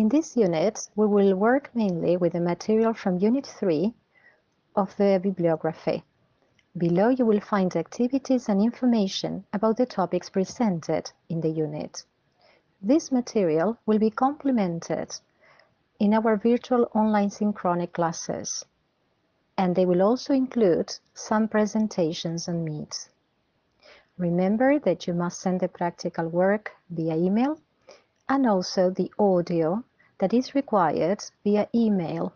In this unit, we will work mainly with the material from Unit 3 of the bibliography. Below you will find activities and information about the topics presented in the unit. This material will be complemented in our virtual online synchronic classes, and they will also include some presentations and meets. Remember that you must send the practical work via email and also the audio that is required via email